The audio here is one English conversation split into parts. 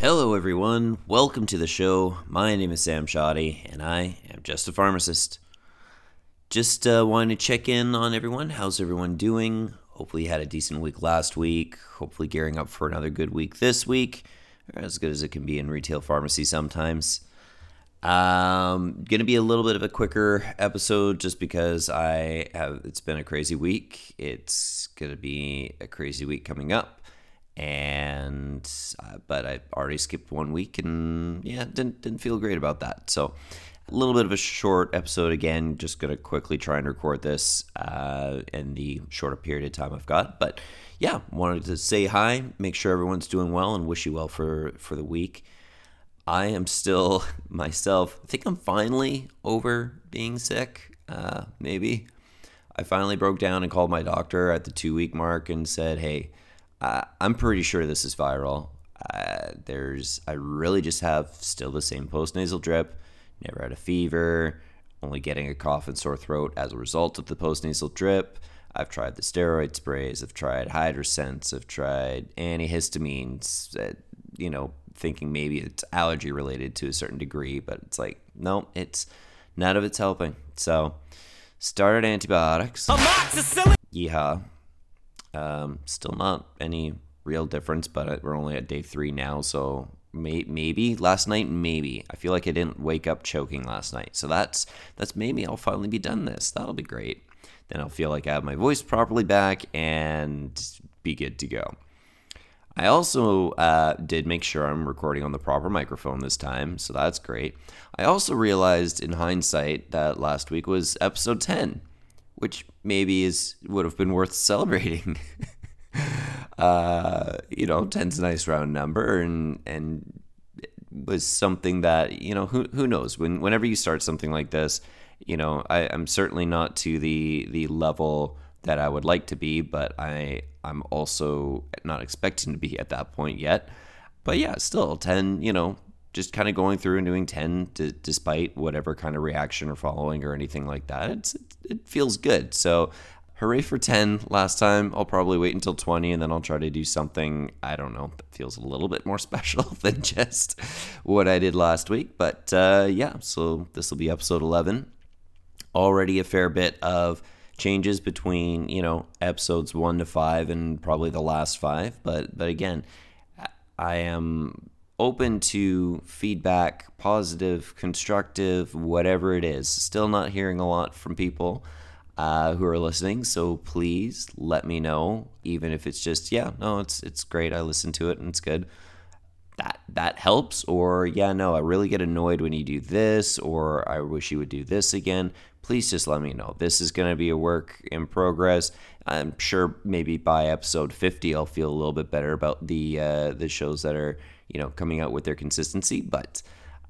Hello, everyone. Welcome to the show. My name is Sam Shoddy, and I am just a pharmacist. Just uh, wanting to check in on everyone. How's everyone doing? Hopefully, you had a decent week last week. Hopefully, gearing up for another good week this week. As good as it can be in retail pharmacy sometimes. Um, gonna be a little bit of a quicker episode just because I have. It's been a crazy week. It's gonna be a crazy week coming up, and uh, but I already skipped one week, and yeah, didn't didn't feel great about that. So a little bit of a short episode again. Just gonna quickly try and record this uh, in the shorter period of time I've got, but yeah, wanted to say hi, make sure everyone's doing well, and wish you well for for the week. I am still myself. I think I'm finally over being sick. Uh, maybe I finally broke down and called my doctor at the two week mark and said, "Hey, uh, I'm pretty sure this is viral. Uh, there's I really just have still the same postnasal drip. Never had a fever. Only getting a cough and sore throat as a result of the postnasal drip." I've tried the steroid sprays. I've tried HydraSense. I've tried antihistamines. Uh, you know, thinking maybe it's allergy related to a certain degree, but it's like, no, it's none of it's helping. So, started antibiotics. Amoxicillin. Yeehaw. Um, still not any real difference, but we're only at day three now, so may- maybe last night, maybe I feel like I didn't wake up choking last night, so that's that's maybe I'll finally be done this. That'll be great. Then I'll feel like I have my voice properly back and be good to go. I also uh, did make sure I'm recording on the proper microphone this time, so that's great. I also realized in hindsight that last week was episode 10, which maybe is would have been worth celebrating. uh, you know, 10's a nice round number, and and was something that you know who who knows when whenever you start something like this, you know, I, I'm certainly not to the the level that I would like to be, but I I'm also not expecting to be at that point yet. But yeah, still 10, you know, just kind of going through and doing 10 to, despite whatever kind of reaction or following or anything like that. It's it, feels good. So hooray for 10 last time. I'll probably wait until 20 and then I'll try to do something, I don't know, that feels a little bit more special than just what I did last week. But uh, yeah, so this will be episode 11. Already a fair bit of changes between you know episodes one to five and probably the last five but but again i am open to feedback positive constructive whatever it is. Still not hearing a lot from people uh, who are listening so please let me know even if it's just yeah no it's it's great i listen to it and it's good. That that helps or yeah no i really get annoyed when you do this or i wish you would do this again. Please just let me know. This is going to be a work in progress. I'm sure maybe by episode 50 i'll feel a little bit better about the uh, the shows that are you know coming out with their consistency but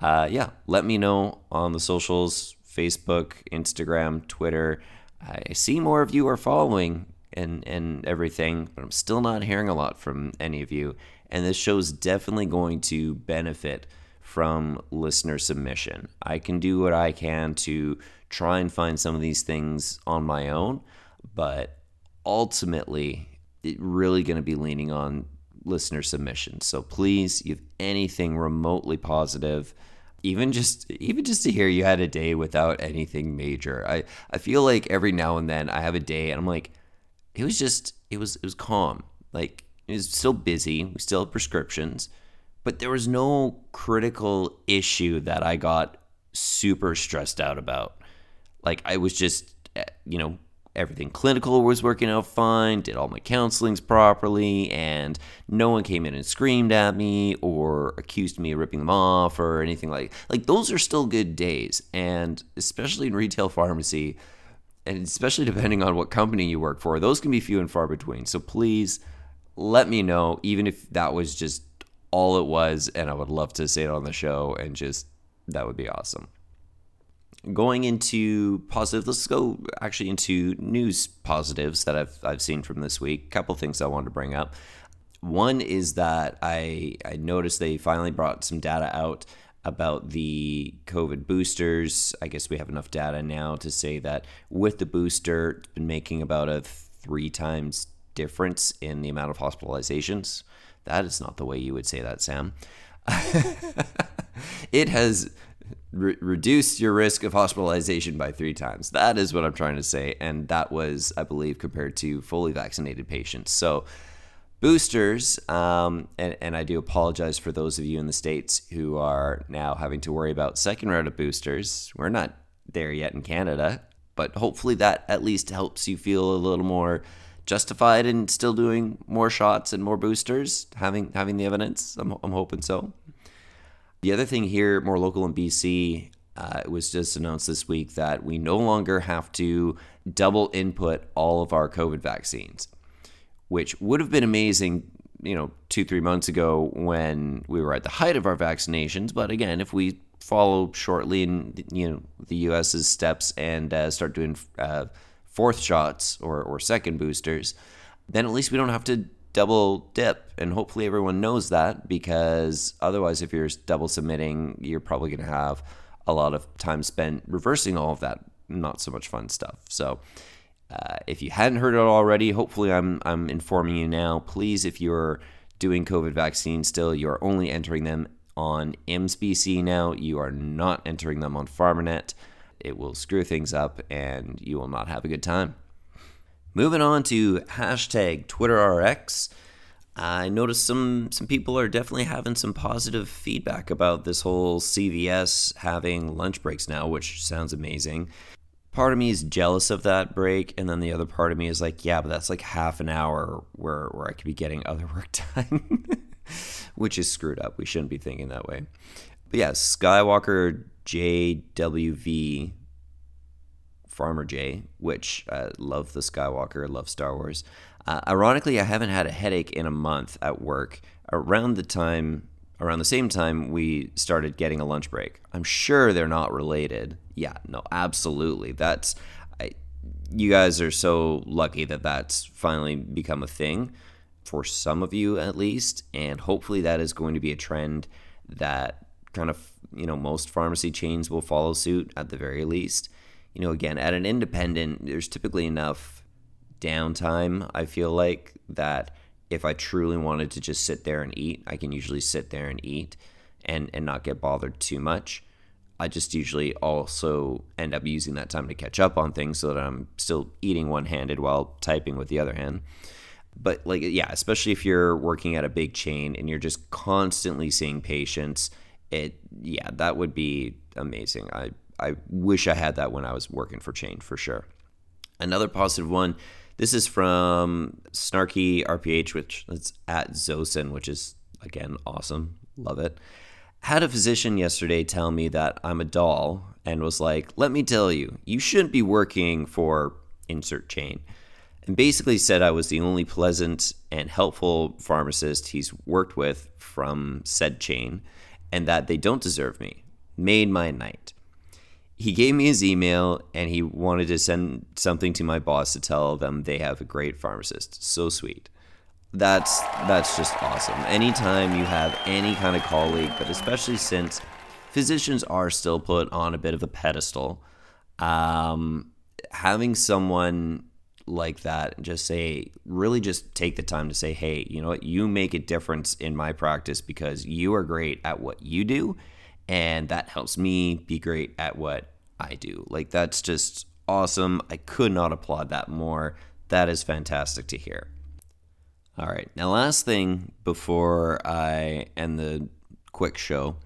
uh, yeah let me know on the socials facebook instagram twitter i see more of you are following and and everything but i'm still not hearing a lot from any of you and this show is definitely going to benefit from listener submission. I can do what I can to try and find some of these things on my own, but ultimately, it really going to be leaning on listener submission. So please, if anything remotely positive, even just even just to hear you had a day without anything major. I I feel like every now and then I have a day and I'm like, it was just it was it was calm. Like it was still busy. We still have prescriptions, but there was no critical issue that I got super stressed out about. Like I was just, eh, you know, everything clinical was working out fine, did all my counselings properly, and no one came in and screamed at me or accused me of ripping them off or anything like like those are still good days. And especially in retail pharmacy, and especially depending on what company you work for, those can be few and far between. So please let me know, even if that was just all it was, and I would love to say it on the show, and just that would be awesome. Going into positive, let's go actually into news positives that I've I've seen from this week. A couple things I wanted to bring up. One is that I I noticed they finally brought some data out about the COVID boosters. I guess we have enough data now to say that with the booster, it's been making about a three times difference in the amount of hospitalizations. That is not the way you would say that, Sam. it has re- reduced your risk of hospitalization by three times. That is what I'm trying to say. And that was, I believe, compared to fully vaccinated patients. So, boosters, um, and, and I do apologize for those of you in the States who are now having to worry about second round of boosters. We're not there yet in Canada, but hopefully that at least helps you feel a little more justified in still doing more shots and more boosters, having having the evidence. I'm, I'm hoping so. The other thing here, more local in BC, uh, it was just announced this week that we no longer have to double input all of our COVID vaccines, which would have been amazing, you know, two, three months ago when we were at the height of our vaccinations. But again, if we follow shortly in, you know, the US's steps and uh, start doing uh, fourth shots or, or second boosters, then at least we don't have to double dip. And hopefully everyone knows that because otherwise, if you're double submitting, you're probably going to have a lot of time spent reversing all of that not so much fun stuff. So, uh, if you hadn't heard it already, hopefully I'm I'm informing you now. Please, if you're doing COVID vaccine still, you're only entering them on IMSBC now. You are not entering them on PharmaNet. It will screw things up, and you will not have a good time. Moving on to hashtag TwitterRx. I noticed some some people are definitely having some positive feedback about this whole CVS having lunch breaks now, which sounds amazing. Part of me is jealous of that break, and then the other part of me is like, yeah, but that's like half an hour where where I could be getting other work done, which is screwed up. We shouldn't be thinking that way. But yeah, Skywalker JWV Farmer J, which uh, love the Skywalker, love Star Wars. Uh, ironically, I haven't had a headache in a month at work. Around the time, around the same time, we started getting a lunch break. I'm sure they're not related. Yeah, no, absolutely. That's, I, you guys are so lucky that that's finally become a thing for some of you at least, and hopefully that is going to be a trend that kind of you know most pharmacy chains will follow suit at the very least you know, again, at an independent, there's typically enough downtime, I feel like, that if I truly wanted to just sit there and eat, I can usually sit there and eat and, and not get bothered too much. I just usually also end up using that time to catch up on things so that I'm still eating one handed while typing with the other hand. But, like, yeah, especially if you're working at a big chain and you're just constantly seeing patients, it, yeah, that would be amazing. I, I wish I had that when I was working for Chain for sure. Another positive one. This is from Snarky RPH, which is at Zosin, which is again awesome. Love it. Had a physician yesterday tell me that I'm a doll and was like, let me tell you, you shouldn't be working for insert chain. And basically said I was the only pleasant and helpful pharmacist he's worked with from said chain and that they don't deserve me. Made my night he gave me his email and he wanted to send something to my boss to tell them they have a great pharmacist. So sweet. That's that's just awesome. Anytime you have any kind of colleague, but especially since physicians are still put on a bit of a pedestal, um, having someone like that just say really just take the time to say hey you know what you make a difference in my practice because you are great at what you do and that helps me be great at what I do. Like that's just awesome. I could not applaud that more. That is fantastic to hear. All right, now last thing before I end the quick show,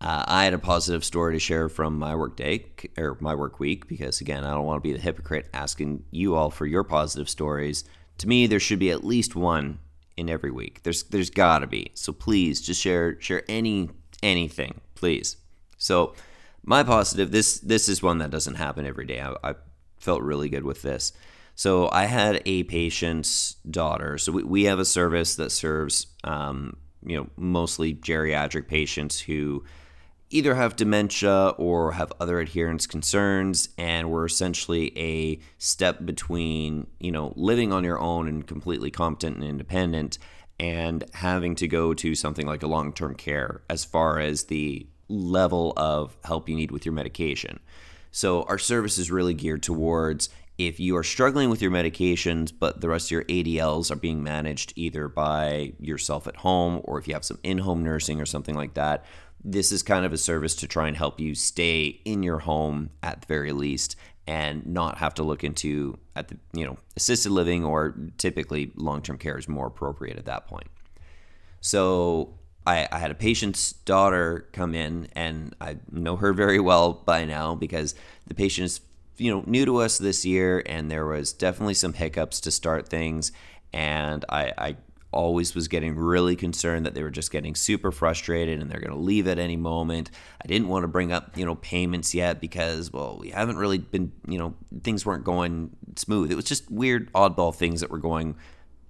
uh, I had a positive story to share from my work day or my work week because again, I don't want to be the hypocrite asking you all for your positive stories. To me, there should be at least one in every week. There's there's got to be. So please just share share any anything, please. So my positive this this is one that doesn't happen every day. I, I felt really good with this. So I had a patient's daughter. So we, we have a service that serves um, you know mostly geriatric patients who either have dementia or have other adherence concerns and we're essentially a step between you know living on your own and completely competent and independent and having to go to something like a long-term care as far as the level of help you need with your medication. So our service is really geared towards if you are struggling with your medications, but the rest of your ADLs are being managed either by yourself at home or if you have some in home nursing or something like that, this is kind of a service to try and help you stay in your home at the very least and not have to look into at the you know assisted living or typically long-term care is more appropriate at that point so I, I had a patient's daughter come in and i know her very well by now because the patient is you know new to us this year and there was definitely some hiccups to start things and i, I always was getting really concerned that they were just getting super frustrated and they're going to leave at any moment. I didn't want to bring up, you know, payments yet because, well, we haven't really been, you know, things weren't going smooth. It was just weird, oddball things that were going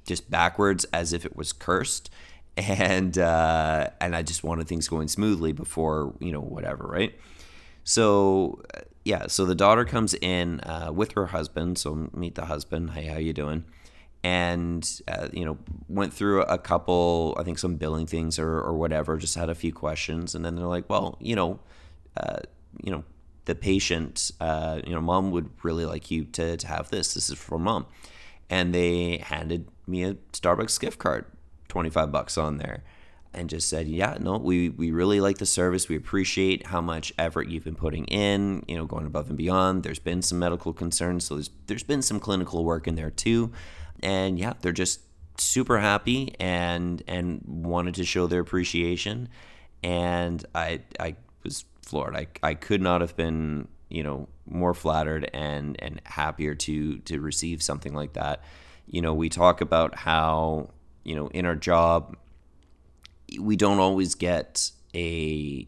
just backwards as if it was cursed. And, uh, and I just wanted things going smoothly before, you know, whatever, right? So, yeah, so the daughter comes in uh, with her husband. So meet the husband. Hey, how you doing? and uh, you know went through a couple i think some billing things or, or whatever just had a few questions and then they're like well you know uh, you know the patient uh, you know mom would really like you to, to have this this is for mom and they handed me a starbucks gift card 25 bucks on there and just said yeah no we, we really like the service we appreciate how much effort you've been putting in you know going above and beyond there's been some medical concerns so there's, there's been some clinical work in there too and yeah, they're just super happy and and wanted to show their appreciation. And I I was floored. I I could not have been you know more flattered and and happier to to receive something like that. You know, we talk about how you know in our job we don't always get a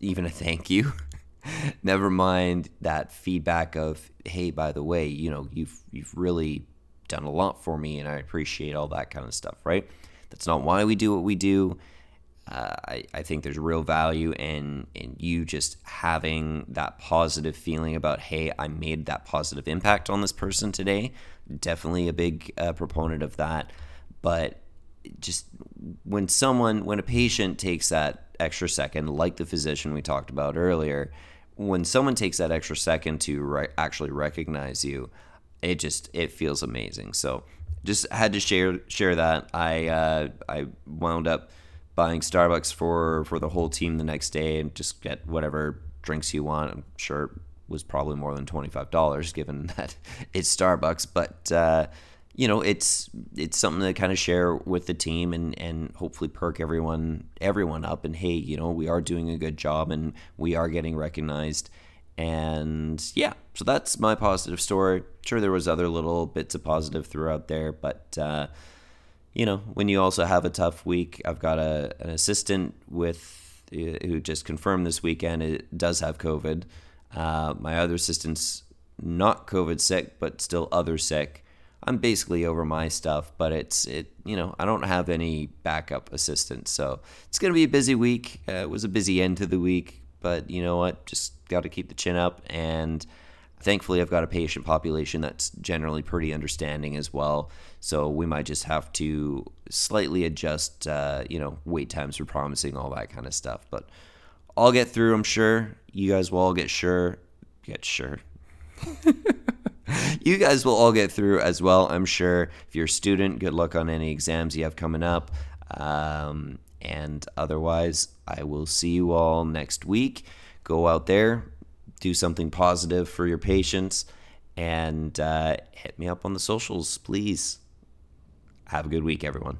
even a thank you never mind that feedback of hey by the way you know you've you've really done a lot for me and I appreciate all that kind of stuff, right? That's not why we do what we do. Uh, I, I think there's real value in in you just having that positive feeling about hey I made that positive impact on this person today. Definitely a big uh, proponent of that, but just when someone when a patient takes that extra second, like the physician we talked about earlier, when someone takes that extra second to re- actually recognize you, it just it feels amazing. So just had to share share that. I uh, I wound up buying Starbucks for for the whole team the next day and just get whatever drinks you want. I'm sure it was probably more than twenty five dollars given that it's Starbucks, but. Uh, you know, it's it's something to kind of share with the team and, and hopefully perk everyone everyone up. And hey, you know, we are doing a good job and we are getting recognized and yeah, so that's my positive story. Sure, there was other little bits of positive throughout there, but uh, you know, when you also have a tough week, I've got a an assistant with uh, who just confirmed this weekend it does have COVID. Uh, my other assistant's not COVID sick, but still other sick. I'm basically over my stuff, but it's it you know I don't have any backup assistants, so it's gonna be a busy week. Uh, it was a busy end to the week, but you know what? Just got to keep the chin up. And thankfully, I've got a patient population that's generally pretty understanding as well. So we might just have to slightly adjust, uh, you know, wait times for promising, all that kind of stuff. But I'll get through, I'm sure. You guys will all get sure. Get sure. you guys will all get through as well, I'm sure. If you're a student, good luck on any exams you have coming up. Um, and otherwise, I will see you all next week. Go out there, do something positive for your patients, and uh, hit me up on the socials, please. Have a good week, everyone.